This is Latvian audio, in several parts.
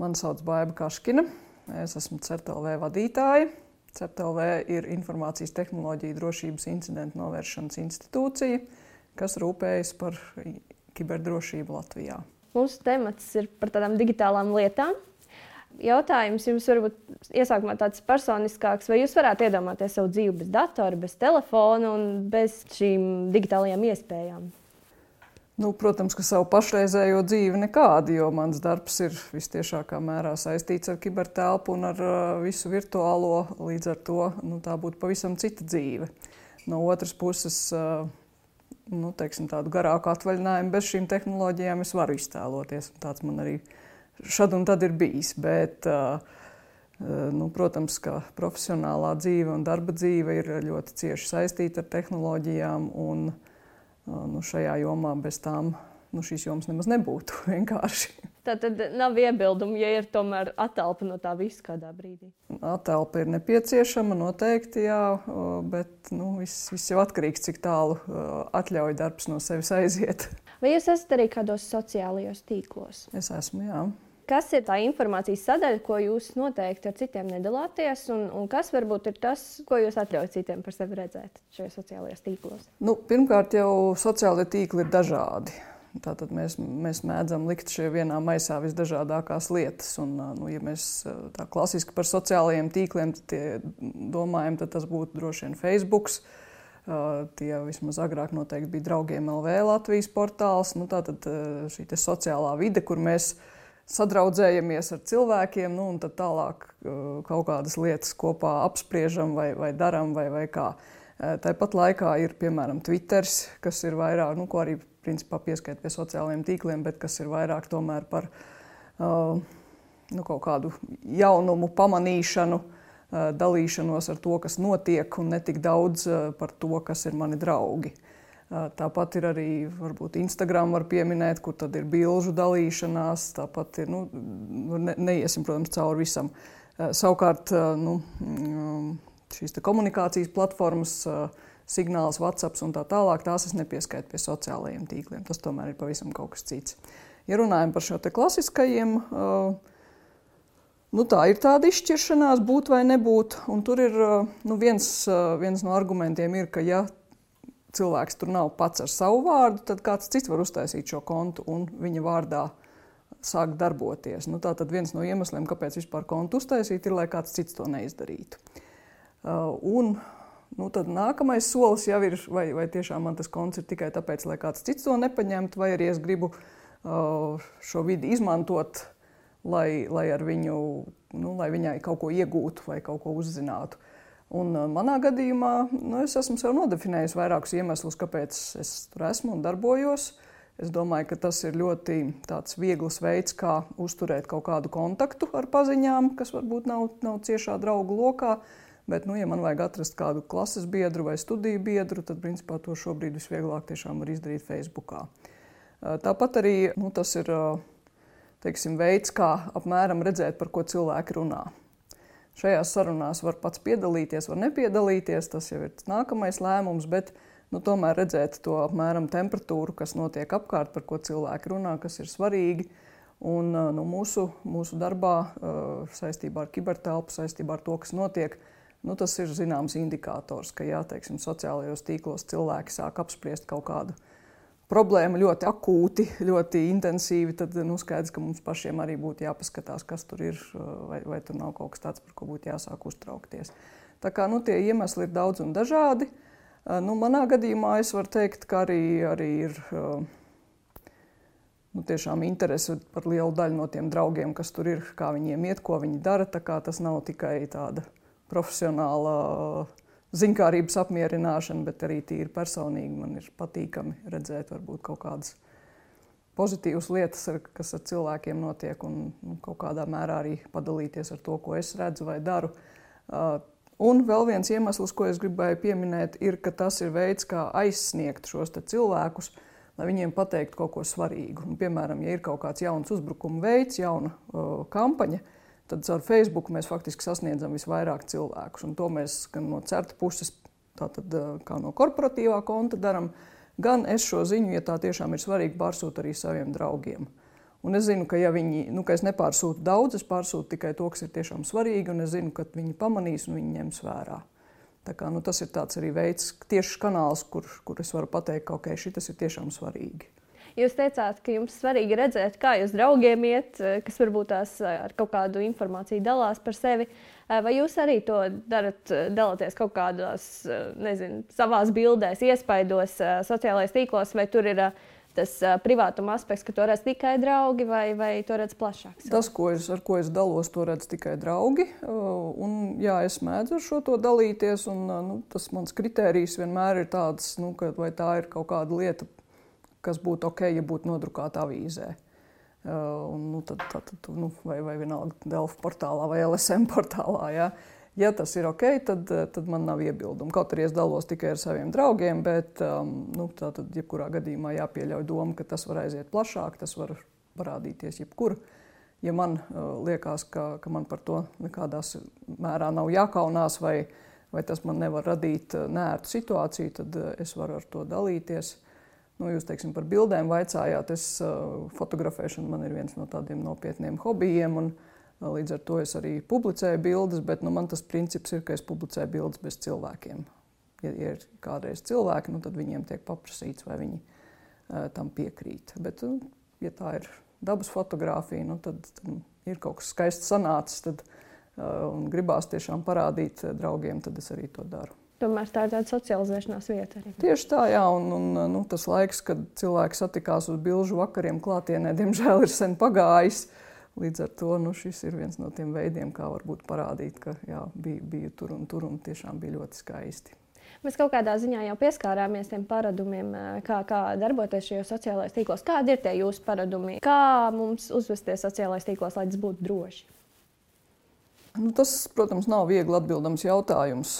Mani sauc Baiva Kaškina. Es esmu CERTLV vadītāja. CERTLV ir informācijas tehnoloģija drošības incidentu novēršanas institūcija, kas rūpējas par kiberdrošību Latvijā. Mūsu temats ir par tādām digitālām lietām. Jautājums jums varbūt iesākumā tāds personiskāks, vai jūs varētu iedomāties savu dzīvi bez datora, bez telefona un bez šīm digitālajām iespējām? Nu, protams, ka savu pašreizējo dzīvi nekādi, jo mans darbs ir visciešākā mērā saistīts ar kibertelpu un ar uh, visu virtuālo. Līdz ar to nu, tā būtu pavisam cita dzīve. No otras puses, uh, nu, teiksim, tādu garāku atvaļinājumu bez šīm tehnoloģijām es varu iztēloties. Tāds man arī šad un tad ir bijis. Bet, uh, nu, protams, ka profesionālā dzīve un darba dzīve ir ļoti cieši saistīta ar tehnoloģijām. Un, uh, nu, šajā jomā bez tām nu, šīs jomas nemaz nebūtu vienkārši. Tā tad nav iebildumu, ja ir tomēr atelpa no tā visa kādā brīdī. Atelpa ir nepieciešama noteikti, jā, bet nu, viss, viss jau atkarīgs, cik tālu atļauj darbs no sevis aiziet. Vai jūs esat arī kādos sociālajos tīklos? Es esmu, jā. Kas ir tā informācijas sadaļa, ko jūs noteikti ar citiem nedalāties, un, un kas varbūt ir tas, ko jūs atļaujat citiem par sevi redzēt šajos sociālajos tīklos? Nu, pirmkārt, jau sociālai tīkli ir dažādi. Tātad mēs, mēs mēdzam likt šajā vienā maisā visdažādākās lietas. Un, nu, ja mēs tā klasiski par sociālajiem tīkliem domājam, tad tas būtu droši vien Facebook. Tie vismaz agrāk noteikti bija draugiem LV Latvijas portāls. Nu, tā tad šī sociālā vide, kur mēs mēs sadraudzējamies ar cilvēkiem, nu, un tad tālāk uh, kaut kādas lietas kopā apspriežam vai, vai darām, vai, vai kā. Uh, tāpat laikā ir piemēram Twitter, kas ir vairāk, nu, ko arī principā pieskaita pie sociālajiem tīkliem, bet kas ir vairāk tomēr par uh, nu, kaut kādu jaunumu pamanīšanu, dalīšanos ar to, kas notiek, un ne tik daudz par to, kas ir mani draugi. Tāpat ir arī varbūt, Instagram, var pieminēt, kur tad ir bilžu dalīšanās. Tāpat ir, nu, ne, neiesim, protams, cauri visam. Savukārt nu, šīs komunikācijas platformas, signāls, WhatsApp un tā tālāk, tās es nepieskaitu pie sociālajiem tīkliem. Tas tomēr ir pavisam kaut kas cits. Ja runājam par šo klasiskajiem, nu, tā ir tāda izšķiršanās, būt vai nebūt. Un tur ir nu, viens, viens no argumentiem, ir, ka ja cilvēks tur nav pats ar savu vārdu, tad kāds cits var uztaisīt šo kontu un viņa vārdā sākt darboties. Nu, tā tad viens no iemesliem, kāpēc vispār kontu uztaisīt, ir, lai kāds cits to neizdarītu. Uh, un, nu, tad nākamais solis jau ir, vai, vai tiešām man tas konts ir tikai tāpēc, lai kāds cits to nepaņemtu, vai arī es gribu uh, šo vidi izmantot, lai, lai ar viņu, nu, lai viņai kaut ko iegūtu vai kaut ko uzzinātu. Un uh, manā gadījumā nu, es esmu sev nodefinējis vairākus iemeslus, kāpēc es tur esmu un darbojos. Es domāju, ka tas ir ļoti viegls veids, kā uzturēt kaut kādu kontaktu ar paziņām, kas varbūt nav, nav ciešā draugu lokā. Bet, nu, ja man vajag atrast kādu klases biedru vai studiju biedru, tad principā to šobrīd visvieglāk var izdarīt Facebook. Uh, tāpat arī nu, tas ir uh, teiksim, veids, kā apmēram redzēt, par ko cilvēki runā. Šajās sarunās var pats piedalīties, var nepiedalīties. Tas jau ir nākamais lēmums, bet nu, tomēr redzēt to apmēram temperatūru, kas notiek apkārt, par ko cilvēki runā, kas ir svarīgi. Un, nu, mūsu, mūsu darbā saistībā ar kibertelpu, saistībā ar to, kas notiek, nu, tas ir zināms indikators, ka jā, teiksim, sociālajos tīklos cilvēki sāk apspriest kaut kādu problēma ļoti akūti, ļoti intensīvi, tad nu, skaidrs, ka mums pašiem arī būtu jāpaskatās, kas tur ir, vai, vai tur nav kaut kas tāds, par ko būtu jāsāk uztraukties. Tā kā nu, tie iemesli ir daudz un dažādi. Nu, manā gadījumā es varu teikt, ka arī, arī ir nu, tiešām interese par lielu daļu no tiem draugiem, kas tur ir, kā viņiem iet, ko viņi dara. Tas nav tikai tāda profesionāla zinkārības apmierināšana, bet arī tīri personīgi man ir patīkami redzēt varbūt kaut kādas pozitīvas lietas, ar, kas ar cilvēkiem notiek, un nu, kaut kādā mērā arī padalīties ar to, ko es redzu vai daru. Uh, un vēl viens iemesls, ko es gribēju pieminēt, ir, ka tas ir veids, kā aizsniegt šos cilvēkus, lai viņiem pateiktu kaut ko svarīgu. Un, piemēram, ja ir kaut kāds jauns uzbrukuma veids, jauna uh, kampaņa, uh, tad ar Facebook mēs faktiski sasniedzam visvairāk cilvēkus. Un to mēs gan no certa puses, tātad, kā no korporatīvā konta darām, gan es šo ziņu, ja tā tiešām ir svarīgi, pārsūtu arī saviem draugiem. Un es zinu, ka, ja viņi, nu, ka es nepārsūtu daudz, es pārsūtu tikai to, kas ir tiešām svarīgi, un es zinu, ka viņi pamanīs un viņi ņems vērā. Tā kā, nu, tas ir arī veids, tieši kanāls, kur, kur es varu pateikt, ka okay, šis ir tiešām svarīgi. Jūs teicāt, ka jums svarīgi redzēt, kā jūs draugiem iet, kas varbūt tās ar kaut kādu informāciju dalās par sevi. Vai jūs arī to darat, dalāties kaut kādās, nezinu, savās bildēs, iespaidos, sociālajos tīklos, vai tur ir tas privātuma aspekts, ka to redz tikai draugi, vai, vai to redz plašāk? Tas, ko es, ar ko es dalos, to redz tikai draugi. Un, jā, es mēdzu ar šo to dalīties, un nu, tas mans kritērijs vienmēr ir tāds, nu, ka vai tā ir kaut kāda lieta, kas būtu ok, ja būtu nodrukāta avīzē. Uh, un, nu, tad, tad, tad, nu, vai, vai vienalga Delfa portālā vai LSM portālā. Ja. Ja tas ir ok, tad, tad man nav iebildumu. Kaut arī es dalos tikai ar saviem draugiem, bet um, nu, tā tad jebkurā gadījumā jāpieļauj doma, ka tas var aiziet plašāk, tas var parādīties jebkur. Ja man uh, liekas, ka, ka man par to nekādā mērā nav jākaunās vai, vai tas man nevar radīt uh, nērtu situāciju, tad uh, es varu ar to dalīties. Nu, jūs teiksim, par bildēm vaicājāt, es fotografēšana man ir viens no tādiem nopietniem hobijiem. Un, Līdz ar to es arī publicēju bildes, bet nu, man tas princips ir, ka es publicēju bildes bez cilvēkiem. Ja ir kādreiz cilvēki, nu, tad viņiem tiek paprasīts, vai viņi uh, tam piekrīt. Bet, nu, ja tā ir dabas fotografija, nu, tad, tad ir kaut kas skaists sanācis tad, uh, un gribās tiešām parādīt draugiem, tad es arī to daru. Tomēr tā ir tāda socializēšanās vieta. Arī. Tieši tā, jā, un, un nu, tas laiks, kad cilvēki satikās uz bilžu vakariem klātienē, diemžēl ir sen pagājis. Līdz ar to nu, šis ir viens no tiem veidiem, kā varbūt parādīt, ka jā, bija, bija tur un tur un tiešām bija ļoti skaisti. Mēs kaut kādā ziņā jau pieskārāmies tiem paradumiem, kā, kā darboties šajos sociālajos tīklos. Kādi ir tie jūsu paradumi? Kā mums uzvesties sociālajos tīklos, lai tas būtu droši? Nu, tas, protams, nav viegli atbildams jautājums.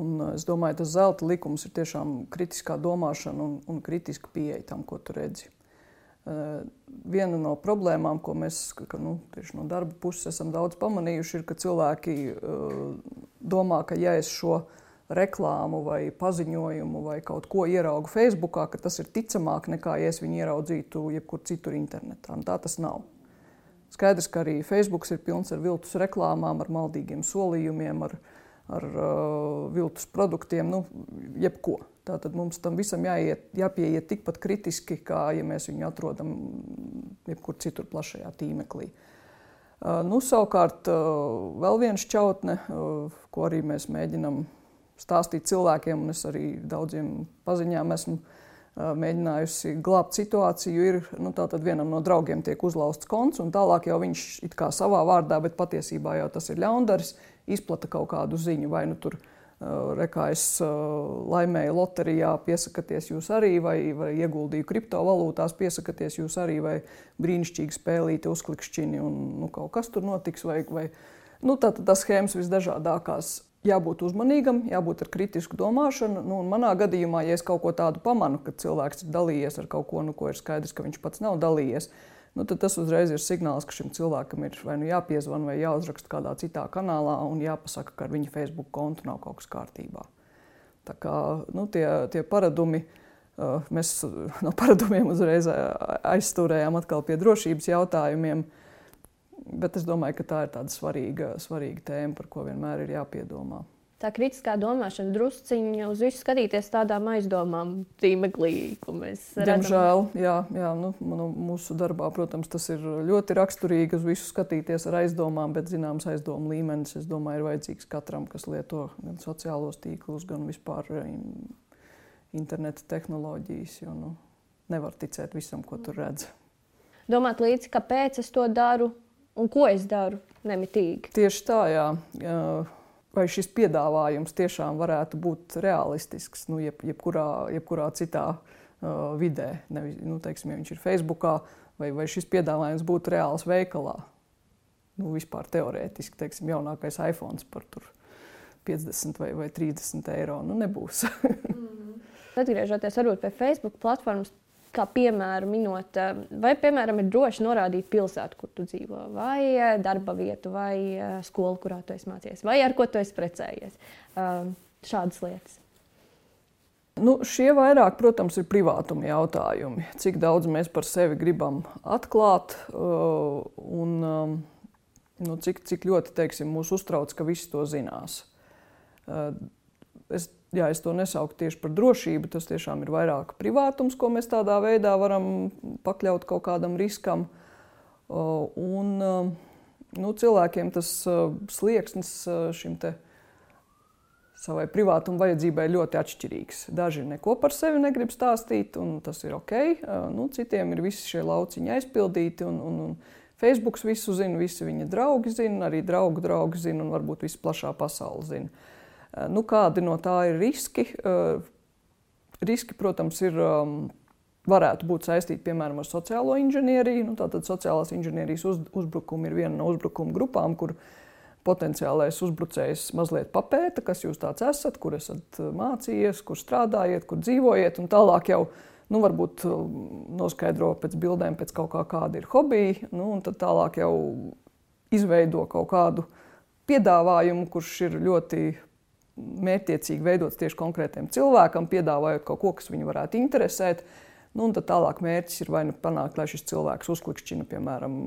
Un es domāju, tas zelta likums ir tiešām kritiskā domāšana un, un kritiska pieeja tam, ko tu redzi. Uh, viena no problēmām, ko mēs ka, nu, no darba puses esam daudz pamanījuši, ir, ka cilvēki uh, domā, ka ja es šo reklāmu vai paziņojumu vai kaut ko ieraugu Facebook, ka tas ir ticamāk nekā ja es viņu ieraudzītu jebkur citur internetā. Un tā tas nav. Skaidrs, ka arī Facebook ir pilns ar viltus reklāmām, ar maldīgiem solījumiem, ar, ar uh, viltus produktiem, nu, jebko. Tātad mums tam visam jāiet, jāpieiet tikpat kritiski, kā ja mēs viņu atrodam jebkur citur plašajā tīmeklī. Uh, nu, savukārt, uh, vēl viena šķautne, uh, ko arī mēs mēģinām stāstīt cilvēkiem, un es arī daudziem paziņām esmu mēģinājusi glābt situāciju, ir nu, tātad vienam no draugiem tiek uzlauzts konts, un tālāk jau viņš it kā savā vārdā, bet patiesībā jau tas ir ļaundaris, izplata kaut kādu ziņu vai nu tur Rekā es laimēju loterijā, piesakāties jūs arī, vai, vai ieguldīju kriptovalūtās, piesakāties jūs arī, vai brīnišķīgi spēlīti, uzklikšķini un nu, kaut kas tur notiks. Vai, vai, nu, tā, tas schēmas visdažādākās. Jābūt uzmanīgam, jābūt ar kritisku domāšanu. Nu, manā gadījumā, ja es kaut ko tādu pamanu, ka cilvēks ir dalījies ar kaut ko, nu, ko ir skaidrs, ka viņš pats nav dalījies, nu, tad tas uzreiz ir signāls, ka šim cilvēkam ir vai nu jāpiezvan, vai jāuzraksta kādā citā kanālā un jāpasaka, ka ar viņa Facebook kontu nav kaut kas kārtībā. Tā kā nu, tie, tie paradumi. Uh, mēs no paradumiem uzreiz aizstūrējām atkal pie drošības jautājumiem. Bet es domāju, ka tā ir tāda svarīga, svarīga tēma, par ko vienmēr ir jāpiedomā tā kritiskā domāšana drusciņi uz visu skatīties tādām aizdomām, tīmeklī, ko mēs redzam. Diemžēl, jā, jā nu, nu, mūsu darbā, protams, tas ir ļoti raksturīgi uz visu skatīties ar aizdomām, bet zināms aizdomu līmenis, es domāju, ir vajadzīgs katram, kas lieto gan sociālos tīklus, gan vispār eh, interneta tehnoloģijas, jo nu, nevar ticēt visam, ko tur redz. Domāt līdzi, kāpēc es to daru un ko es daru nemitīgi. Tieši tā, jā. jā vai šis piedāvājums tiešām varētu būt realistisks nu, jeb, jebkurā, jebkurā citā uh, vidē. Nevis, nu, teiksim, ja viņš ir Facebook, vai, vai šis piedāvājums būtu reāls veikalā. Nu, vispār teorētiski, teiksim, jaunākais iPhone par 50 vai, vai 30 eiro nu, nebūs. mm -hmm. Atgriežoties pie Facebook platformas, kā piemēru minot, eh, vai, piemēram, ir droši norādīt pilsētu, kur tu dzīvo, vai eh, darba vietu, vai eh, skolu, kurā tu esi mācījies, vai ar ko tu esi precējies. Šādas lietas. Nu, šie vairāk, protams, ir privātuma jautājumi. Cik daudz mēs par sevi gribam atklāt, un nu, cik, cik ļoti teiksim, mūs uztrauc, ka visi to zinās. Es, jā, es to nesaucu tieši par drošību. Tas tiešām ir vairāk privātums, ko mēs tādā veidā varam pakļaut kaut kādam riskam. Un, nu, cilvēkiem tas slieksnis šim te savai privātuma vajadzībai ļoti atšķirīgs. Daži neko par sevi negrib stāstīt, un tas ir ok. Nu, citiem ir visi šie lauciņi aizpildīti, un, un, un Facebook visu zina, visi viņa draugi zina, arī draugu draugi zina, un varbūt visa plašā pasaule zina. Nu, kādi no tā ir riski? Riski, protams, ir, varētu būt saistīti piemēram ar sociālo inženieriju. Nu, tātad sociālās inženierijas uz, uzbrukumi ir viena no uzbrukuma grupām, kur potenciālais uzbrucējs mazliet papēta, kas jūs tāds esat, kur esat uh, mācījies, kur strādājat, kur dzīvojat, un tālāk jau nu, varbūt uh, noskaidro pēc bildēm, pēc kaut kā kāda ir hobija, nu, un tad tālāk jau izveido kaut kādu piedāvājumu, kurš ir ļoti mērķiecīgi veidots tieši konkrētiem cilvēkam, piedāvājot kaut ko, kas viņu varētu interesēt. Nu, tad tālāk mērķis ir vai nu panākt, lai šis cilvēks uzklikšķina, piemēram,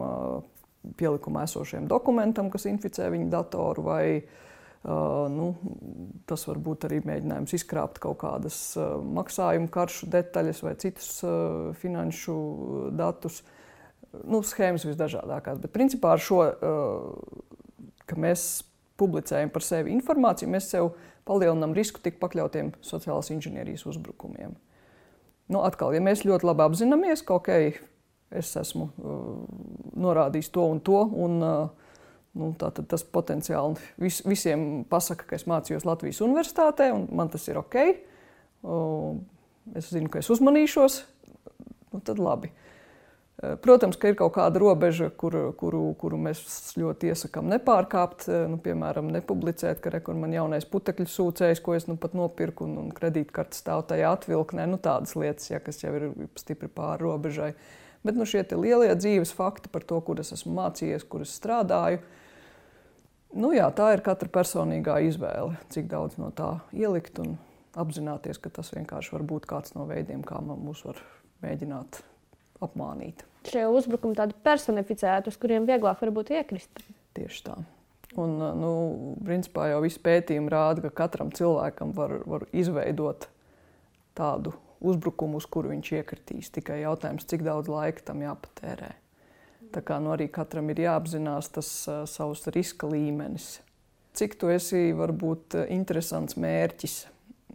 pielikumā esošiem dokumentam, kas inficē viņa datoru, vai nu, tas var būt arī mēģinājums izkrāpt kaut kādas maksājumu karšu detaļas vai citus finanšu datus. Nu, schēmas visdažādākās, bet principā ar šo, ka mēs publicējam par sevi informāciju, mēs sev palielinām risku tikt pakļautiem sociālās inženierijas uzbrukumiem. Nu, atkal, ja mēs ļoti labi apzināmies, ka okay, es esmu uh, norādījis to un to. Un, uh, nu, tas potenciāli vis, visiem pasaka, ka es mācījos Latvijas universitātē, un man tas ir ok. Uh, es zinu, ka es uzmanīšos. Nu, tad labi. Uh, protams, ka ir kaut kāda robeža, kuru, kuru, kuru mēs ļoti iesakām nepārkāpt. Uh, nu, piemēram, nepublicēt, ka rekur man jaunais putekļu sūcējs, ko es nu pat nopirku, un, un kredītkartes stāv tajā atvilknē. Nu, tādas lietas, ja, kas jau ir stipri pāri robežai. Bet nu, šie lielie dzīves fakti par to, kur es esmu mācījies, kur es strādāju, nu, jā, tā ir katra personīgā izvēle, cik daudz no tā ielikt un apzināties, ka tas vienkārši var būt kāds no veidiem, kā mūs var mēģināt apmānīt. Šie uzbrukumi tādi personificēti, uz kuriem vieglāk varbūt iekrist. Tieši tā. Un, nu, principā jau visi pētījumi rāda, ka katram cilvēkam var, var izveidot tādu uzbrukumu, uz kuru viņš iekritīs. Tikai jautājums, cik daudz laika tam jāpatērē. Tā kā nu, arī katram ir jāapzinās tas uh, savs riska līmenis. Cik tu esi varbūt interesants mērķis.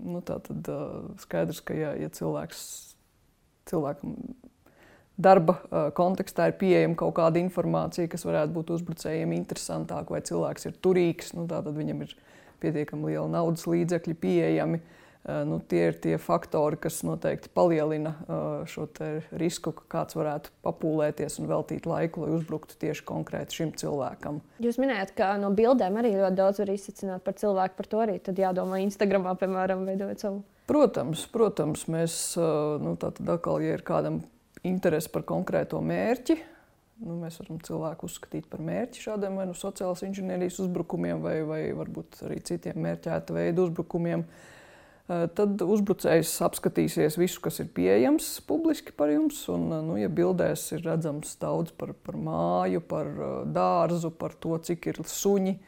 Nu, tā tad uh, skaidrs, ka ja, ja cilvēks, cilvēkam darba uh, kontekstā ir pieejama kaut kāda informācija, kas varētu būt uzbrucējiem interesantāka, vai cilvēks ir turīgs, nu, tad viņam ir pietiekami liela naudas līdzekļi pieejami. Eh, nu, tie ir tie faktori, kas noteikti palielina eh, šo risku, ka kāds varētu papūlēties un veltīt laiku, lai uzbruktu tieši konkrēti šim cilvēkam. Jūs minējāt, ka no bildēm arī ļoti daudz var izsacināt par cilvēku. Par to arī jādomā Instagramā, piemēram, veidojot savu. Protams, protams mēs eh, nu, tātad atkal, ja ir kādam interesi par konkrēto mērķi, nu, mēs varam cilvēku uzskatīt par mērķi šādiem vai nu sociālās inženierijas uzbrukumiem, vai, vai varbūt arī citiem mērķēta veidu uzbrukumiem. Eh, tad uzbrucējs apskatīsies visu, kas ir pieejams publiski par jums. Un, eh, nu, ja bildēs ir redzams daudz par, par māju, par eh, dārzu, par to, cik ir suņi,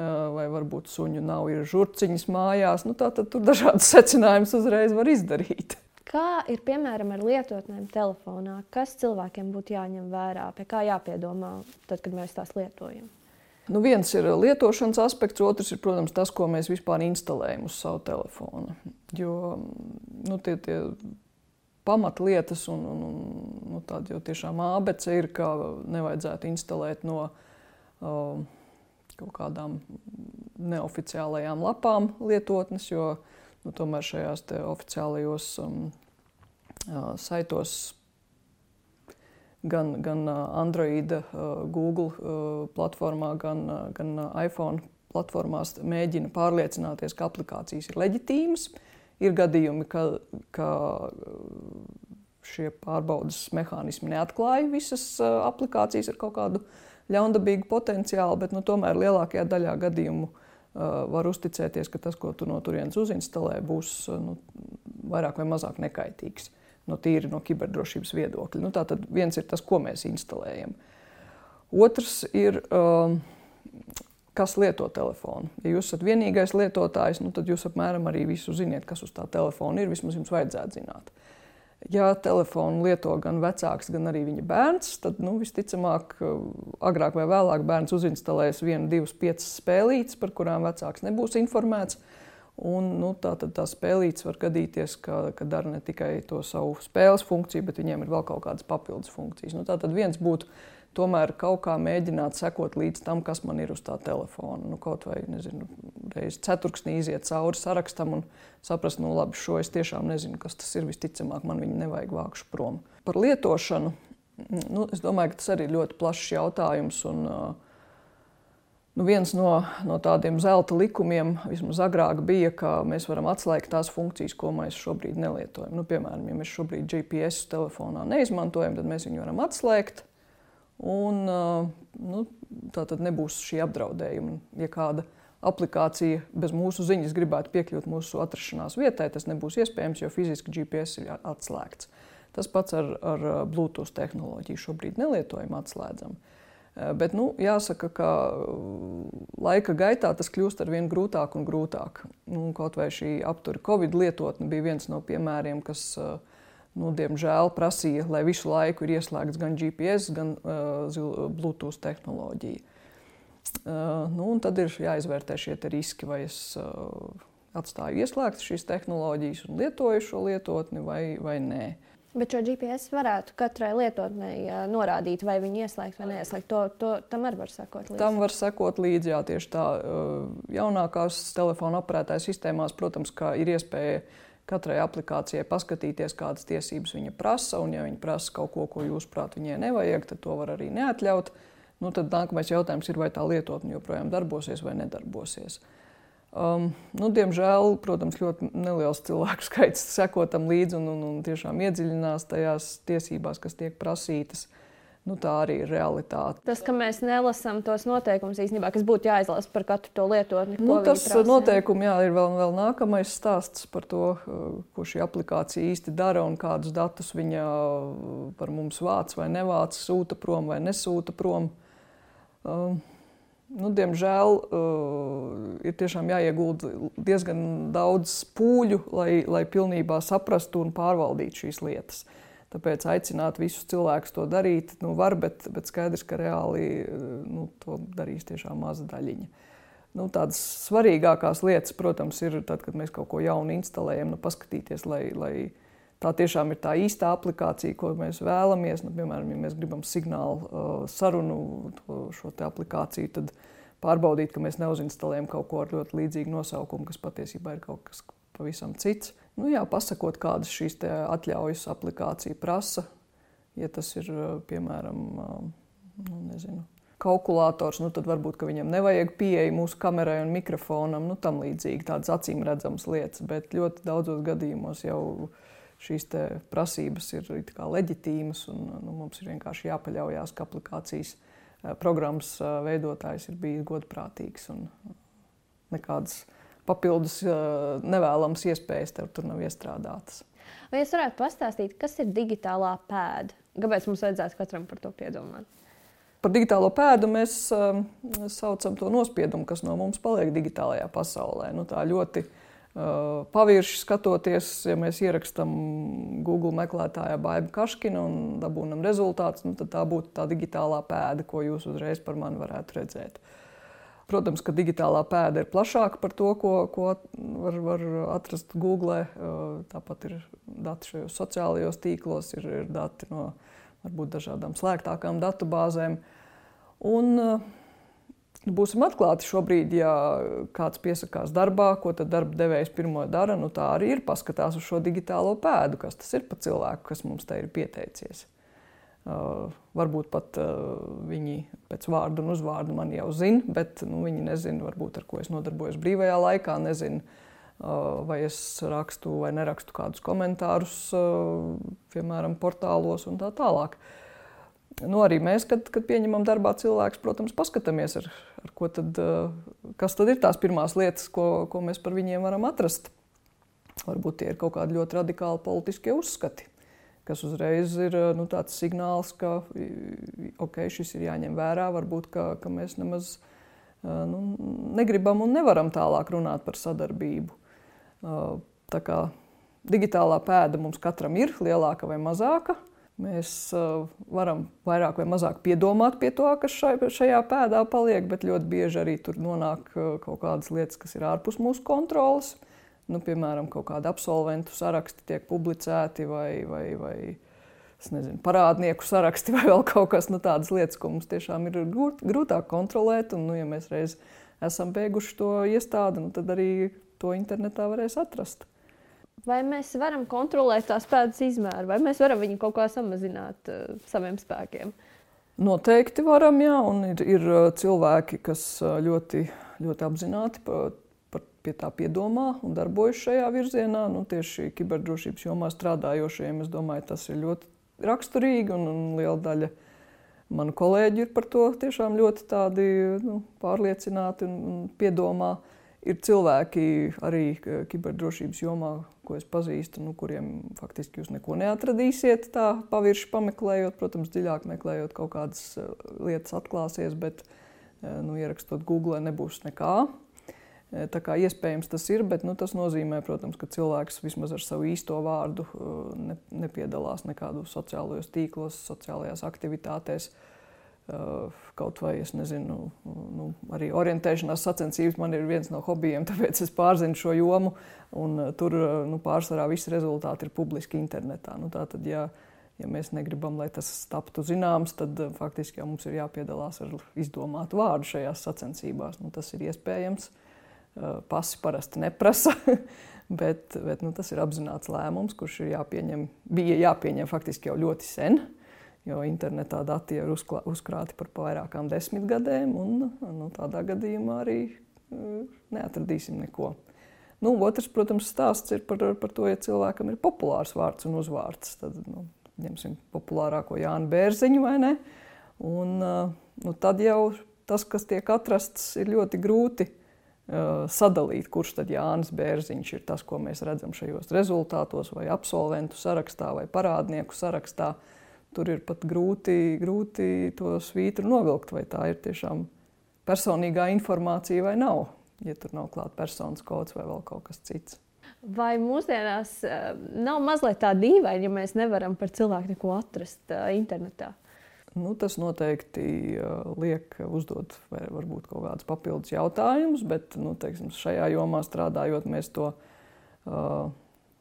vai varbūt suņu nav, ir žurciņas mājās, nu, tad tur dažādas secinājumus uzreiz var izdarīt. Kā ir piemēram ar lietotnēm telefonā? Kas cilvēkiem būtu jāņem vērā, pie kā jāpiedomā, tad, kad mēs tās lietojam? Nu, viens ir lietošanas aspekts, otrs ir, protams, tas, ko mēs vispār instalējam uz savu telefonu. Jo nu, tie, tie pamatlietas un, un, un nu, tāda jau tiešām ABC ir, ka nevajadzētu instalēt no uh, kaut kādām neoficiālajām lapām lietotnes, jo nu, tomēr šajās oficiālajos um, uh, saitos gan, gan Android, Google platformā, gan, gan iPhone platformās mēģina pārliecināties, ka aplikācijas ir leģitīmas. Ir gadījumi, ka, ka šie pārbaudas mehānismi neatklāja visas aplikācijas ar kaut kādu ļaundabīgu potenciālu, bet nu, tomēr lielākajā daļā gadījumu uh, var uzticēties, ka tas, ko tu no turienes uzinstalē, būs, nu, vairāk vai mazāk nekaitīgs no tīri no kiberdrošības viedokļa. Nu, tā tad viens ir tas, ko mēs instalējam. Otrs ir, um, kas lieto telefonu. Ja jūs esat vienīgais lietotājs, nu, tad jūs apmēram arī visu ziniet, kas uz tā telefona ir. Vismaz jums vajadzētu zināt. Ja telefonu lieto gan vecāks, gan arī viņa bērns, tad nu, visticamāk, agrāk vai vēlāk bērns uzinstalēs vienu, divas, piecas spēlītes, par kurām vecāks nebūs informēts. Un, nu, tā tad tā spēlītes var gadīties, ka, ka dara ne tikai to savu spēles funkciju, bet viņiem ir vēl kaut kādas papildus funkcijas. Nu, tā tad viens būtu tomēr kaut kā mēģināt sekot līdz tam, kas man ir uz tā telefona. Nu, kaut vai nezinu, reizes ceturksnī iziet cauri sarakstam un saprast, nu labi, šo es tiešām nezinu, kas tas ir. Visticamāk, man viņu nevajag vākšu prom. Par lietošanu. Nu, es domāju, ka tas arī ir ļoti plašs jautājums. Un, Nu, viens no, no tādiem zelta likumiem, vismaz agrāk, bija, ka mēs varam atslēgt tās funkcijas, ko mēs šobrīd nelietojam. Nu, piemēram, ja mēs šobrīd GPS telefonā neizmantojam, tad mēs viņu varam atslēgt. Un, nu, tā tad nebūs šī apdraudējuma. Ja kāda aplikācija bez mūsu ziņas gribētu piekļūt mūsu atrašanās vietai, tas nebūs iespējams, jo fiziski GPS ir atslēgts. Tas pats ar, ar Bluetooth tehnoloģiju šobrīd nelietojam, atslēdzam. Eh, bet nu, jāsaka, ka laika gaitā tas kļūst ar vien grūtāk un grūtāk. Nu, kaut vai šī aptura Covid lietotne bija viens no piemēriem, kas, uh, nu, diemžēl, prasīja, lai visu laiku ir ieslēgts gan GPS, gan uh, Bluetooth tehnoloģija. Uh, nu, tad ir jāizvērtē šie riski, vai es uh, atstāju ieslēgtas šīs tehnoloģijas un lietoju šo lietotni vai, vai nē. Bet šo GPS varētu katrai lietotnei norādīt, vai viņi ieslēgt vai neieslēgt. To, to, tam arī var sekot līdzi. Tam var sekot līdzi, jā, tieši tā. Jaunākās telefona aprētājas sistēmās, protams, ir iespēja katrai aplikācijai paskatīties, kādas tiesības viņa prasa. Un, ja viņa prasa kaut ko, ko jūs prāt viņai nevajag, tad to var arī neatļaut. Nu, tad nākamais jautājums ir, vai tā lietotne joprojām darbosies vai nedarbosies. Uh, Um, nu, diemžēl, protams, ļoti neliels cilvēku skaits seko tam līdzi un, un, un tiešām iedziļinās tajās tiesībās, kas tiek prasītas. Nu, tā arī ir realitāte. Tas, ka mēs nelasām tos noteikumus īstenībā, kas būtu jāizlasa par katru to lietotni. Nu, tas noteikumi jā, ir vēl, vēl nākamais stāsts par to, uh, ko šī aplikācija īsti dara un kādus datus viņa uh, par mums vāc vai nevāc, sūta prom vai nesūta prom. Um, nu, diemžēl uh, ir tiešām jāiegulda diezgan daudz pūļu, lai, lai pilnībā saprastu un pārvaldītu šīs lietas. Tāpēc aicināt visus cilvēkus to darīt, nu, var, bet, bet skaidrs, ka reāli nu, to darīs tiešām maza daļiņa. Nu, tādas svarīgākās lietas, protams, ir tad, kad mēs kaut ko jaunu instalējam, nu, paskatīties, lai, lai tā tiešām ir tā īstā aplikācija, ko mēs vēlamies. Nu, piemēram, ja mēs gribam signālu uh, sarunu to, šo aplikāciju, tad pārbaudīt, ka mēs neuzinstalējam kaut ko ar ļoti līdzīgu nosaukumu, kas patiesībā ir kaut kas pavisam cits. Nu, jā, pasakot, kādas šīs atļaujas aplikācija prasa, ja tas ir uh, piemēram uh, nu, nezinu, kalkulators, nu, tad varbūt viņam nevajag pieeja mūsu kamerai un mikrofonam, nu, tam līdzīgi tādas acīm redzamas lietas. Bet ļoti daudzos gadījumos jau šīs prasības ir leģitīmas, un nu, mums ir vienkārši jāpaļaujas, ka aplikācijas programmas veidotājs ir bijis godprātīgs un nekādas papildus nevēlamas iespējas tev tur nav iestrādātas. Vai jūs varētu pastāstīt, kas ir digitālā pēda? Kāpēc mums vajadzētu katram par to piedomāt? Par digitālo pēdu mēs uh, saucam to nospiedumu, kas no mums paliek digitālajā pasaulē. Nu, tā ļoti uh, Uh, pavirši skatoties, ja mēs ierakstām Google meklētājā Baiba Kaškina un dabūjam rezultātus, nu, tad tā būtu tā digitālā pēda, ko jūs uzreiz par mani varētu redzēt. Protams, ka digitālā pēda ir plašāka par to, ko, ko var, var atrast Google. Uh, tāpat ir dati šajos sociālajos tīklos, ir, ir dati no varbūt dažādām slēgtākām datubāzēm. Un, Nu, būsim atklāti šobrīd, ja kāds piesakās darbā, ko tad darba devējs pirmo dara, nu tā arī ir paskatās uz šo digitālo pēdu, kas tas ir pa cilvēku, kas mums te ir pieteicies. Uh, varbūt pat uh, viņi pēc vārdu un uzvārdu man jau zina, bet nu, viņi nezina, varbūt, ar ko es nodarbojos brīvajā laikā, nezina, uh, vai es rakstu vai nerakstu kādus komentārus, piemēram, portālos un tā tālāk. Nu, arī mēs, kad, kad pieņemam darbā cilvēkus, protams, paskatāmies, ar, ar ko tad, eh, kas tad ir tās pirmās lietas, ko, ko mēs par viņiem varam atrast. varbūt tie ir kaut kādi ļoti radikāli politiskie uzskati, kas uzreiz ir nu, tāds signāls, ka okay, šis ir jāņem vērā. Varbūt ka, ka mēs nemaz nu, negribam un nevaram tālāk runāt par sadarbību. Tā kā digitālā pēda mums katram ir lielāka vai mazāka. Mēs varam vairāk vai mazāk piedomāt pie to, kas šajā pēdā paliek, bet ļoti bieži arī tur nonāk kaut kādas lietas, kas ir ārpus mūsu kontrolas. Nu, piemēram, kaut kādi absolventu saraksti tiek publicēti vai, vai, vai nezinu, parādnieku saraksti vai vēl kaut kas nu, tāds lietas, ko mums tiešām ir grūt, grūtāk kontrolēt. Un, nu, ja mēs reiz esam beiguši to iestādi, nu, tad arī to internetā varēs atrast. Vai mēs varam kontrolēt tās pēdas izmēru, vai mēs varam viņu kaut kā samazināt uh, saviem spēkiem? Noteikti varam, jā, un ir, ir uh, cilvēki, kas uh, ļoti, ļoti apzināti pie tā piedomā un darbojas šajā virzienā. Nu, tieši kiberdrošības jomā strādājošiem, es domāju, tas ir ļoti raksturīgi, un, un liela daļa manu kolēģi ir par to tiešām ļoti tādi, nu, pārliecināti un, un piedomā. Ir cilvēki arī kiberdrošības jomā, ko es pazīstu, nu, kuriem faktiski jūs neko neatradīsiet tā pavirši pameklējot. Protams, dziļāk meklējot kaut kādas eh, lietas atklāsies, bet eh, nu, ierakstot Google nebūs nekā. Tā kā iespējams tas ir, bet nu, tas nozīmē, protams, ka cilvēks vismaz ar savu īsto vārdu ne, nepiedalās nekādos sociālajos tīklos, sociālajās aktivitātēs. Uh, Kaut vai es nezinu, nu, arī orientēšanās sacensības man ir viens no hobijiem, tāpēc es pārzinu šo jomu. Tur nu, pārsvarā visi rezultāti ir publiski internetā. Nu, tātad, ja, ja mēs negribam, lai tas taptu zināms, tad faktiski mums ir jāpiedalās ar izdomātu vārdu šajās sacensībās. Nu, tas ir iespējams. Pasi parasti neprasa, bet, bet nu, tas ir apzināts lēmums, kurš ir jāpieņem, bija jāpieņem faktiski jau ļoti sen. Jo internetā dati ir uzklā, uzkrāti par vairākām desmit gadiem, un nu, tādā gadījumā arī neatradīsim neko. Nu, otrs, protams, stāsts ir par, par to, ja cilvēkam ir populārs vārds un uzvārds. Tad nu, ņemsim populārāko Jānu Bērziņu vai ne. Un, nu, tad jau tas, kas tiek atrasts, ir ļoti grūti sadalīt, kurš tad Jānis Bērziņš ir tas, ko mēs redzam šajos rezultātos, vai absolventu sarakstā, vai parādnieku sarakstā. Uh, Tur ir pat grūti, grūti to svītru novilkt, vai tā ir tiešām personīgā informācija vai nav. Ja tur nav klāts personas kods vai vēl kaut kas cits. Vai mūsdienās uh, nav mazliet tā dīvaini, ja mēs nevaram par cilvēku neko atrast uh, internetā? Nu, tas noteikti uh, liek uzdot varbūt kaut kādus papildus jautājumus, bet nu, teiksim, šajā jomā strādājot, mēs to uh,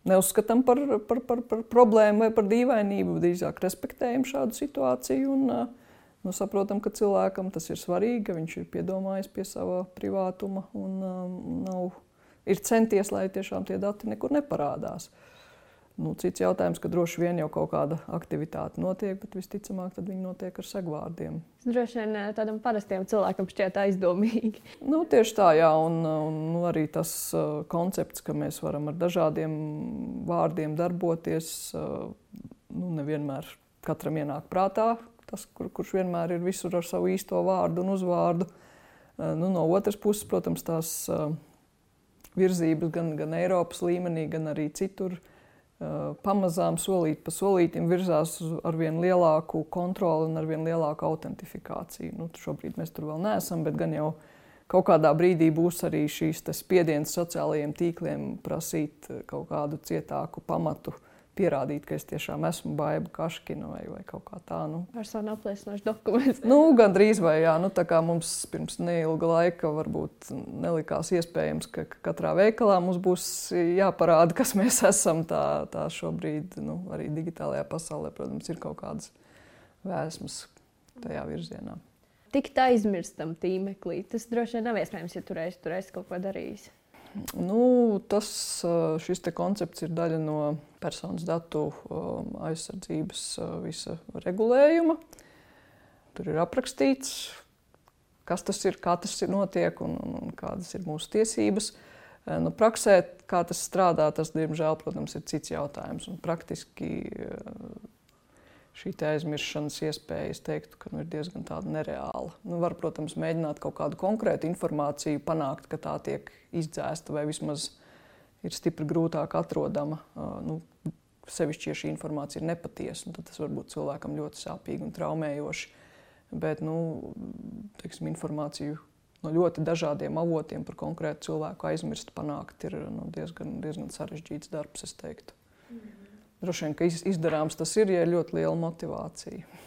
neuzskatām par, par, par, par problēmu vai par dīvainību, drīzāk respektējam šādu situāciju un nu, saprotam, ka cilvēkam tas ir svarīgi, ka viņš ir piedomājis pie sava privātuma un um, nav, ir centies, lai tiešām tie dati nekur neparādās. Uh, Nu, cits jautājums, ka droši vien jau kaut kāda aktivitāte notiek, bet visticamāk, tad viņi notiek ar segvārdiem. Droši vien eh, tādam parastam cilvēkam šķiet aizdomīgi. Nu, tieši tā, jā, un, un nu, arī tas uh, koncepts, ka mēs varam ar dažādiem vārdiem darboties, uh, nu, nevienmēr katram ienāk prātā. Tas, kur, kurš vienmēr ir visur ar savu īsto vārdu un uzvārdu. Uh, nu, no otras puses, protams, tās virzības gan, gan Eiropas līmenī, gan arī citur pamazām solīt pa solītam virzās uz arvien lielāku kontroli un arvien lielāku autentifikāciju. Nu, šobrīd mēs tur vēl neesam, bet gan jau kaut kādā brīdī būs arī šīs spiediens sociālajiem tīkliem prasīt kaut kādu cietāku pamatu pierādīt, ka es tiešām esmu baiva kaškina vai, vai kaut kā tā. Nu. Personu apliecinošs dokuments. Nu, Gan drīz vai jā, nu, tā kā mums pirms neilga laika varbūt nelikās iespējams, ka katrā veikalā mums būs jāparāda, kas mēs esam. Tā, tā šobrīd nu, arī digitālajā pasaulē, protams, ir kaut kādas vēsmas tajā virzienā. Tik tā aizmirstam tīmeklī. Tas droši vien nav iespējams, ja tur esi kaut ko darījis. Nu, tas, šis koncepts ir daļa no personas datu aizsardzības visa regulējuma. Tur ir aprakstīts, kas tas ir, kā tas ir notiek un, un, un kādas ir mūsu tiesības. Nu, praksē, kā tas strādā, tas, diemžēl, protams, ir cits jautājums. Un praktiski šī aizmirstības iespēja, es teiktu, ka nu, ir diezgan nereāla. Nu, var, protams, mēģināt kaut kādu konkrētu informāciju panākt, ka tā tiek izdzēsta vai vismaz ir stipri grūtāk atrodama. Nu, Sevišķi, ja šī informācija ir nepatiesa, tad tas var būt cilvēkam ļoti sāpīgi un traumējoši. Bet nu, teiksim, informāciju no ļoti dažādiem avotiem par konkrētu cilvēku aizmirst, panākt, ir nu, diezgan, diezgan sarežģīts darbs, es teiktu. Mm. Droši vien, ka izdarāms tas ir, ja ir ļoti liela motivācija.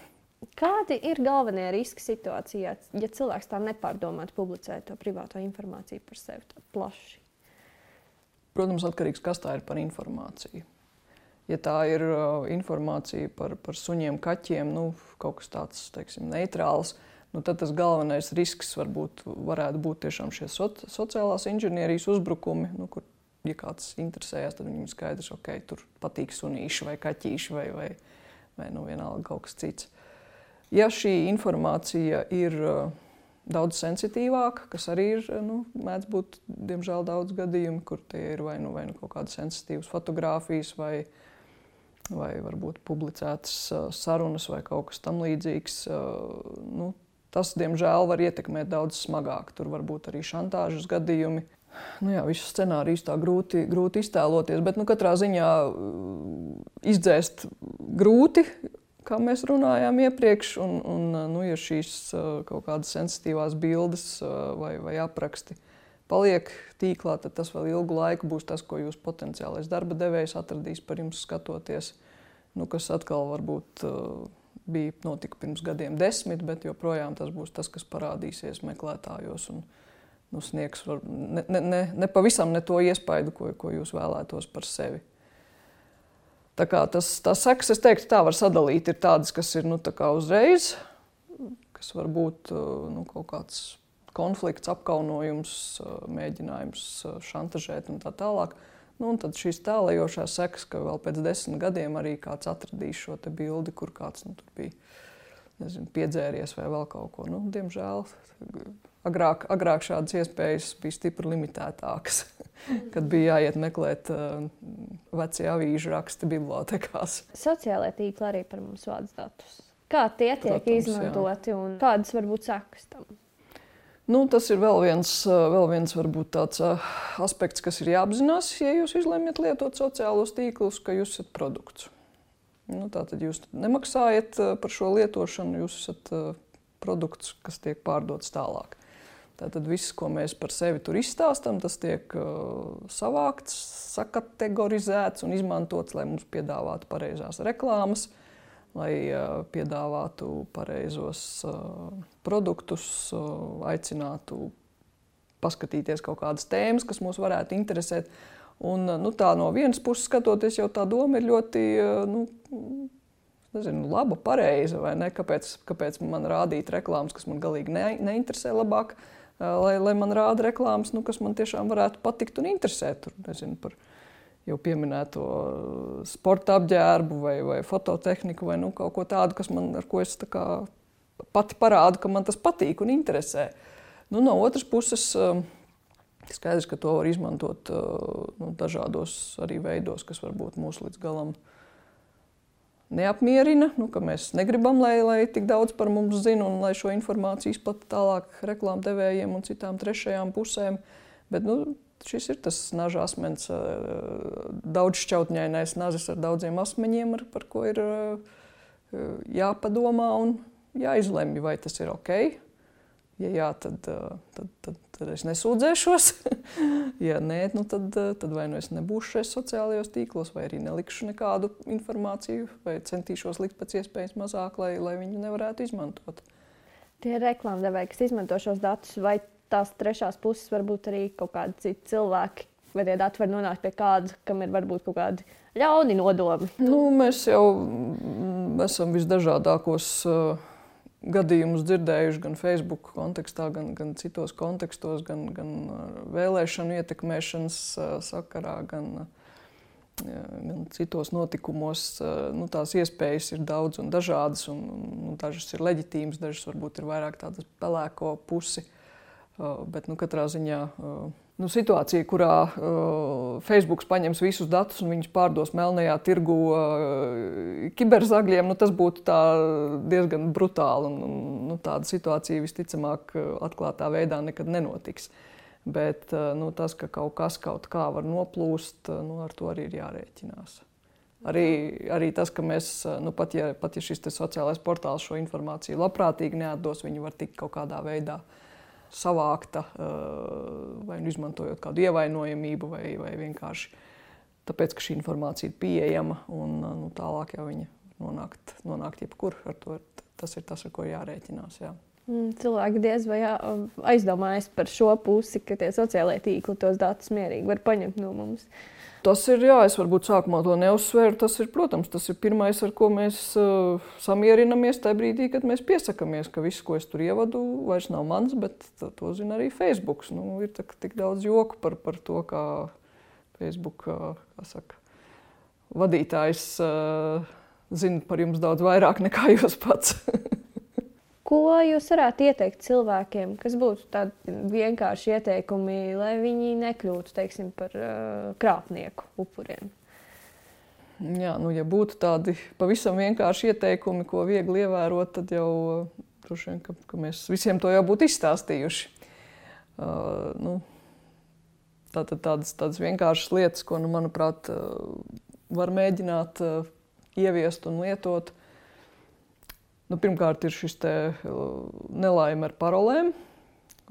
Kādi ir galvenie riski situācijā, ja cilvēks tā nepārdomāti publicē to privāto informāciju par sevi plaši? Protams, atkarīgs no tā, kas tā ir par informāciju. Ja tā ir uh, informācija par, par suņiem, kaķiem, nu, kaut kas tāds teiksim, neitrāls, nu, tad tas galvenais risks varbūt, varētu būt tiešām šie so, sociālās inženierijas uzbrukumi, nu, kur ja kāds interesējas, tad viņam skaidrs, ka okay, tur patīk sunīši vai kaķīši vai, vai, vai nu, vienalga kaut kas cits. Ja šī informācija ir uh, daudz sensitīvāka, kas arī ir, nu, mēdz būt, diemžēl, daudz gadījumu, kur tie ir vai nu, vai nu kaut kādas sensitīvas fotogrāfijas vai, vai varbūt publicētas uh, sarunas vai kaut kas tam līdzīgs. Uh, nu, tas, diemžēl, var ietekmēt daudz smagāk. Tur var būt arī šantāžas gadījumi. Nu jā, visu scenāriju tā grūti, grūti iztēloties, bet nu, katrā ziņā uh, izdzēst grūti, kā mēs runājām iepriekš. Un, un, uh, nu, ja šīs uh, kaut kādas sensitīvās bildes vai, vai apraksti paliek tīklā, tad tas vēl ilgu laiku būs tas, ko jūs potenciālais darba devējs atradīs par jums skatoties. Nu, kas atkal varbūt bija notika pirms gadiem desmit, bet joprojām tas būs tas, kas parādīsies meklētājos. Un, nu, sniegs var, ne, ne, ne, ne pavisam ne to iespaidu, ko, ko jūs vēlētos par sevi. Tā kā tas, tas sekas, es teiktu, tā var sadalīt. Ir tādas, kas ir nu, uzreiz, kas var būt nu, kaut kāds konflikts, apkaunojums, mēģinājums šantažēt un tā tālāk. Nu, un tad šīs tālējošās sekas, ka vēl pēc desmit gadiem arī kāds atradīs šo bildi, kur kāds nu, bija nezinu, piedzēries vai vēl kaut ko. Nu, diemžēl Agrāk, agrāk šādas iespējas bija stipri limitētākas, kad bija jāiet meklēt uh, vecie avīžu raksti bibliotekās. Sociālajā tīklā arī par mums vādas datus. Kā tie tiek Protams, izmantoti jā. un kādas var būt sekas tam? Nu, tas ir vēl viens, uh, vēl viens varbūt, tāds, uh, aspekts, kas ir jāapzinās, ja jūs izlemjat lietot sociālos tīklus, ka jūs esat produkts. Nu, Tātad jūs nemaksājat par šo lietošanu, jūs esat produkts, kas tiek pārdots tālāk. Tātad viss, ko mēs par sevi tur izstāstām, tas tiek uh, savākts, sakategorizēts un izmantots, lai mums piedāvātu pareizās reklāmas, lai uh, piedāvātu pareizos uh, produktus, aicinātu paskatīties kaut kādas tēmas, kas mūs varētu interesēt. Un, nu, tā no vienas puses skatoties, jau tā doma ir ļoti nu, nezinu, laba, pareiza. Kāpēc, kāpēc man rādīt reklāmas, kas man galīgi ne, neinteresē labāk? Uh, lai, lai man rāda reklāmas, nu, kas man tiešām varētu patikt un interesēt. Tur, nezinu, par jau pieminēto sporta apģērbu vai, vai fototehniku vai nu, kaut ko tādu, kas man, ar ko es kā, pati parādu, ka man tas patīk un interesē. Nu, no otras puses, skaidrs, ka to var izmantot nu, dažādos arī veidos, kas varbūt mūs līdz galam ir neapmierina, nu, ka mēs negribam, lai, lai tik daudz par mums zina un lai šo informāciju izplatītu tālāk reklāmdevējiem un citām trešajām pusēm. Bet, nu, šis ir tas naža asmens, daudzšķautņainais nazis ar daudziem asmeņiem, ar, par ko ir jāpadomā un jāizlemj, vai tas ir ok. Ja jā, tad, tad, tad, tad es nesūdzēšos. ja nē, nu tad, tad vai nu es nebūšu šajos sociālajos tīklos, vai arī nelikšu nekādu informāciju, vai centīšos likt pēc iespējas mazāk, lai, lai viņi nevarētu izmantot. Tie reklāmdevēji, kas izmanto šos datus, vai tās trešās puses var būt arī kaut kādi citi cilvēki, vai tie dati var nonākt pie kāda, kam ir varbūt kaut kādi ļauni nodomi? Nu, mēs jau mm, esam visdažādākos. Uh, gadījumus dzirdējuši gan Facebook kontekstā, gan, gan citos kontekstos, gan, gan vēlēšanu ietekmēšanas sakarā, gan, gan citos notikumos. Nu, tās iespējas ir daudz un dažādas, un, un dažas ir leģitīmas, dažas varbūt ir vairāk tādas pelēko pusi. Bet nu, katrā ziņā nu, situācija, kurā uh, Facebook paņems visus datus un viņus pārdos melnajā tirgu uh, kiberzagļiem, nu, tas būtu diezgan brutāli. Un, un, nu, tāda situācija visticamāk atklātā veidā nekad nenotiks. Bet nu, tas, ka kaut kas kaut kā var noplūst, nu, ar to arī ir jārēķinās. Arī, arī tas, ka mēs, nu, pat, ja, pat ja šis sociālais portāls šo informāciju labprātīgi neatdos, viņi var tikt kaut kādā veidā savākta, vai nu izmantojot kādu ievainojamību, vai, vai vienkārši tāpēc, ka šī informācija ir pieejama un nu, tālāk jau viņa nonākt, nonākt jebkur. To, tas ir tas, ar ko jārēķinās. Jā. Mm, cilvēki diez vai aizdomājas par šo pusi, ka tie sociālie tīkli tos datus mierīgi var paņemt no mums. Tas ir, jā, es varbūt sākumā to neuzsveru. Tas ir, protams, tas ir pirmais, ar ko mēs uh, samierinamies tajā brīdī, kad mēs piesakāmies, ka viss, ko es tur ievadu, vairs nav mans, bet to zina arī Facebook. Nu, ir tā, tik daudz joku par, par to, kā Facebook kā saka, vadītājs uh, zina par jums daudz vairāk nekā jūs pats. Ko jūs varētu ieteikt cilvēkiem, kas būtu tādi vienkārši ieteikumi, lai viņi nekļūtu teiksim, par uh, krāpnieku upuriem? Jā, nu, ja būtu tādi pavisam vienkārši ieteikumi, ko viegli ievērot, tad jau droši vien, ka, ka mēs visiem to jau būtu izstāstījuši. Uh, nu, tātad tādas, tādas vienkāršas lietas, ko, nu, manuprāt, uh, var mēģināt uh, ieviest un lietot. Nu, pirmkārt, ir šis uh, nelaime ar parolēm.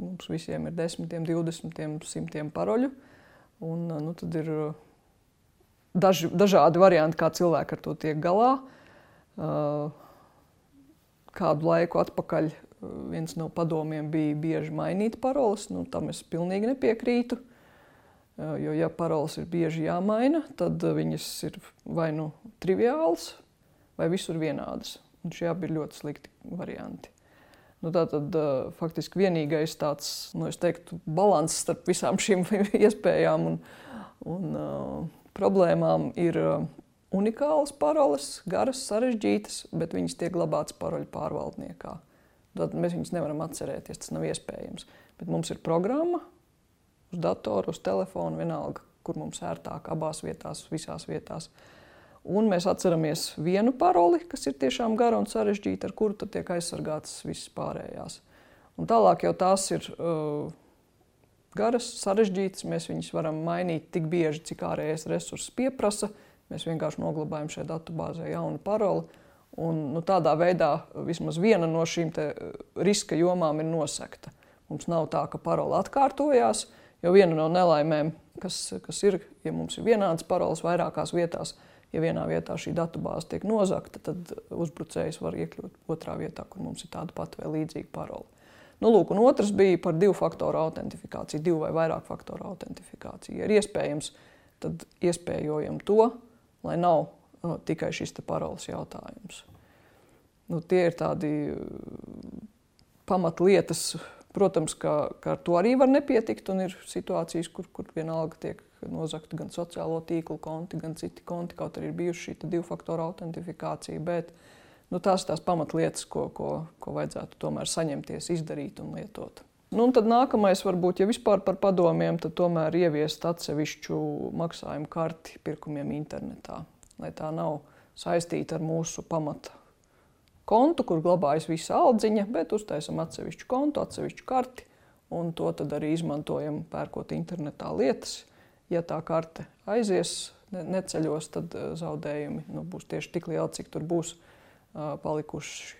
Mums visiem ir desmitiem, divdesmitiem, simtiem paroļu. Un, uh, nu, tad ir uh, daži, dažādi varianti, kā cilvēki ar to tiek galā. Kādu laiku atpakaļ viens no padomiem bija bieži mainīt paroles. Nu, tam es pilnīgi nepiekrītu. Jo, ja paroles ir bieži jāmaina, tad viņas ir vai nu triviālas, vai visur vienādas. Šie abi ir ļoti slikti varianti. Nu, tā tad uh, faktiski vienīgais tāds, nu, teiktu, balans starp visām šīm iespējām un, un uh, problēmām ir uh, unikālas paroles, garas, sarežģītas, bet viņas tiek glabātas paroļu pārvaldniekā. Tad mēs viņus nevaram atcerēties, tas nav iespējams. Bet mums ir programma uz datoru, uz telefonu, vienalga, kur mums ērtāk, abās vietās, visās vietās. Uh, Un mēs atceramies vienu paroli, kas ir tiešām gara un sarežģīta, ar kuru tiek aizsargātas visas pārējās. Un tālāk jau tās ir uh, garas, sarežģītas. Mēs viņus varam mainīt tik bieži, cik ārējais resurss pieprasa. Mēs vienkārši noglabājam šajā datubāzē jaunu paroli. Un, nu, tādā veidā vismaz viena no šīm uh, riska jomām ir nosekta. Mums nav tā, ka parola atkārtojās, jo viena no nelaimēm, kas, kas ir, ja mums ir vienādas paroles vairākās vietās, ir ja vienā vietā šī datubāze tiek nozagta, tad uzbrucējs var iekļūt otrā vietā, kur mums ir tāda pati vai līdzīga parole. Nu, lūk, un otrs bija par divu faktoru autentifikāciju, divu vai vairāk faktoru autentifikāciju. Ja ir iespējams, tad iespējojam to, lai nav no, tikai šis paroles jautājums. Nu, tie ir tādi pamatlietas, protams, ka, ka ar to arī var nepietikt, un ir situācijas, kur, kur vienalga tiek nozagti gan sociālo tīklu konti, gan citi konti, kaut arī ir bijuši šī divu faktoru autentifikācija. Bet, nu, tās ir tās pamatlietas, ko, ko, ko vajadzētu tomēr saņemties, izdarīt un lietot. Nu, un tad nākamais, varbūt, ja vispār par padomiem, tad tomēr ieviest atsevišķu maksājumu karti pirkumiem internetā, lai tā nav saistīta ar mūsu pamata kontu, kur glabājas visa aldziņa, bet uztaisam atsevišķu kontu, atsevišķu karti, un to arī izmantojam pērkot internetā lietas ja tā karte aizies, ne, neceļos, tad uh, zaudējumi nu, būs tieši tik lieli, cik tur būs uh, palikuši,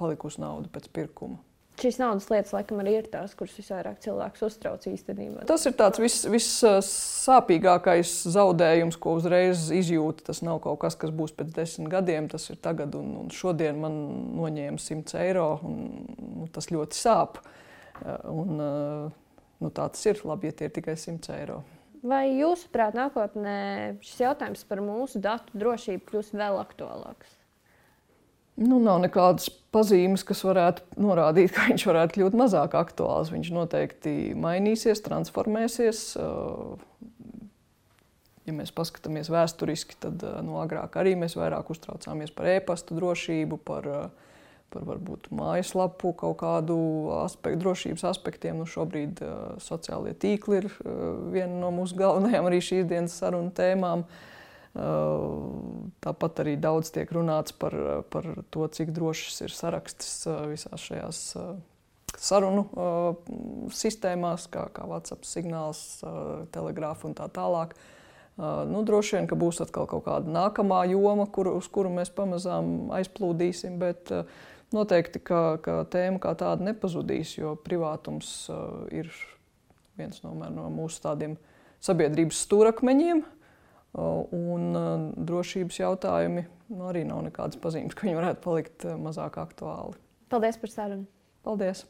palikusi nauda pēc pirkuma. Šīs naudas lietas, laikam, arī ir tās, kuras visvairāk cilvēks uztrauc īstenībā. Tas ir tāds vissāpīgākais vis zaudējums, ko uzreiz izjūta. Tas nav kaut kas, kas būs pēc desmit gadiem, tas ir tagad. Un, un šodien man noņēma 100 eiro, un nu, tas ļoti sāp. Un, nu, tā tas ir labi, ja tie ir tikai 100 eiro. Vai jūsuprāt, nākotnē šis jautājums par mūsu datu drošību kļūs vēl aktuālāks? Nu, nav nekādas pazīmes, kas varētu norādīt, ka viņš varētu kļūt mazāk aktuāls. Viņš noteikti mainīsies, transformēsies. Ja mēs paskatāmies vēsturiski, tad no nu, agrāk arī mēs vairāk uztraucāmies par e-pasta drošību, par uh, par varbūt mājaslapu kaut kādu aspektu, drošības aspektiem. Nu, šobrīd uh, sociālie tīkli ir viena no mūsu galvenajām arī šīs dienas sarunu tēmām. Uh, tāpat arī daudz tiek runāts par, par to, cik drošs ir saraksts visās šajās sarunu sistēmās, kā, kā WhatsApp signāls, telegrāfa un tā tālāk. Nu, droši vien, ka būs atkal kaut kāda nākamā joma, kur, uz kuru mēs pamazām aizplūdīsim, bet noteikti, ka, ka tēma kā tāda nepazudīs, jo privātums ir viens no, no mūsu tādiem sabiedrības stūrakmeņiem. Un drošības jautājumi nu, arī nav nekādas pazīmes, ka viņi varētu palikt mazāk aktuāli. Paldies par sarunu! Paldies!